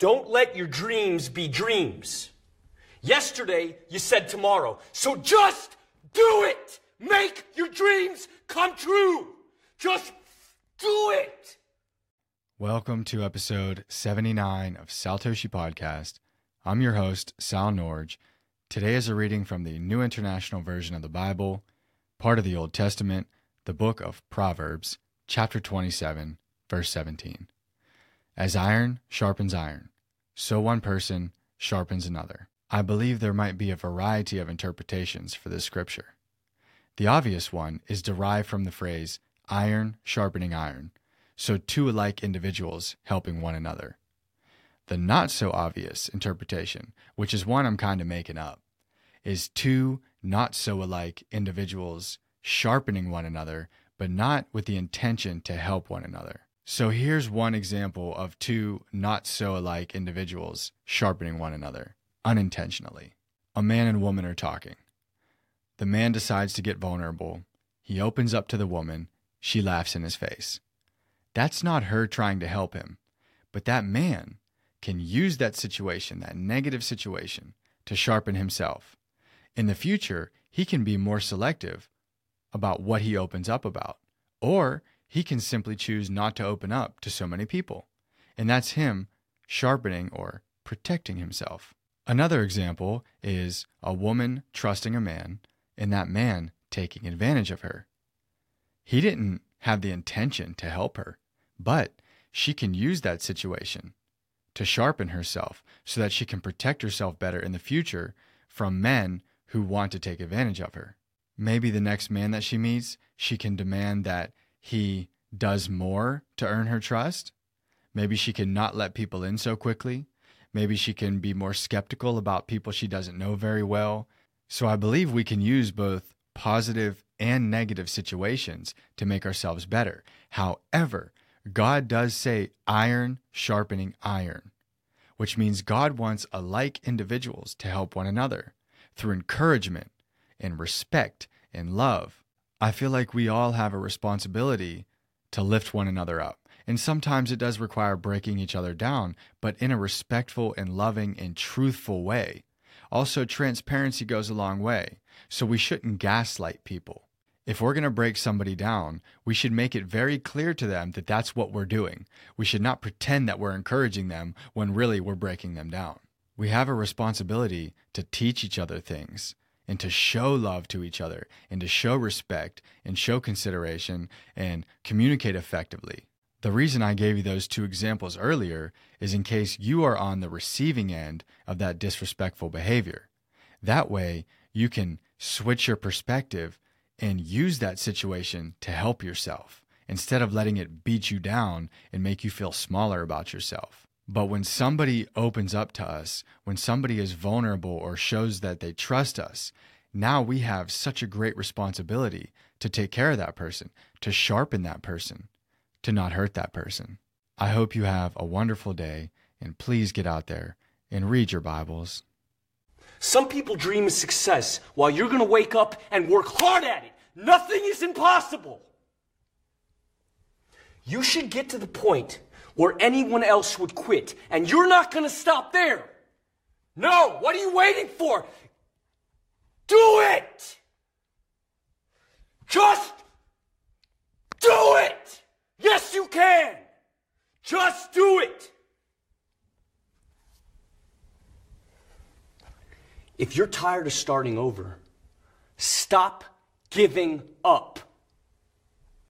Don't let your dreams be dreams. Yesterday, you said tomorrow. So just do it! Make your dreams come true! Just do it! Welcome to episode 79 of Saltoshi Podcast. I'm your host, Sal Norge. Today is a reading from the New International Version of the Bible, part of the Old Testament, the book of Proverbs, chapter 27, verse 17. As iron sharpens iron, so one person sharpens another. I believe there might be a variety of interpretations for this scripture. The obvious one is derived from the phrase iron sharpening iron, so two alike individuals helping one another. The not so obvious interpretation, which is one I'm kind of making up, is two not so alike individuals sharpening one another, but not with the intention to help one another. So here's one example of two not so alike individuals sharpening one another unintentionally. A man and woman are talking. The man decides to get vulnerable. He opens up to the woman. She laughs in his face. That's not her trying to help him, but that man can use that situation, that negative situation, to sharpen himself. In the future, he can be more selective about what he opens up about, or he can simply choose not to open up to so many people. And that's him sharpening or protecting himself. Another example is a woman trusting a man and that man taking advantage of her. He didn't have the intention to help her, but she can use that situation to sharpen herself so that she can protect herself better in the future from men who want to take advantage of her. Maybe the next man that she meets, she can demand that he does more to earn her trust. Maybe she can not let people in so quickly. Maybe she can be more skeptical about people she doesn't know very well. So I believe we can use both positive and negative situations to make ourselves better. However, God does say iron sharpening iron, which means God wants alike individuals to help one another through encouragement and respect and love. I feel like we all have a responsibility to lift one another up. And sometimes it does require breaking each other down, but in a respectful and loving and truthful way. Also, transparency goes a long way, so we shouldn't gaslight people. If we're going to break somebody down, we should make it very clear to them that that's what we're doing. We should not pretend that we're encouraging them when really we're breaking them down. We have a responsibility to teach each other things and to show love to each other and to show respect and show consideration and communicate effectively. The reason I gave you those two examples earlier is in case you are on the receiving end of that disrespectful behavior. That way, you can switch your perspective and use that situation to help yourself instead of letting it beat you down and make you feel smaller about yourself. But when somebody opens up to us, when somebody is vulnerable or shows that they trust us, now we have such a great responsibility to take care of that person, to sharpen that person, to not hurt that person. I hope you have a wonderful day, and please get out there and read your Bibles. Some people dream of success while you're going to wake up and work hard at it. Nothing is impossible. You should get to the point where anyone else would quit. And you're not going to stop there. No, what are you waiting for? Do it! Just do it! Yes, you can! Just do it! If you're tired of starting over, stop giving up.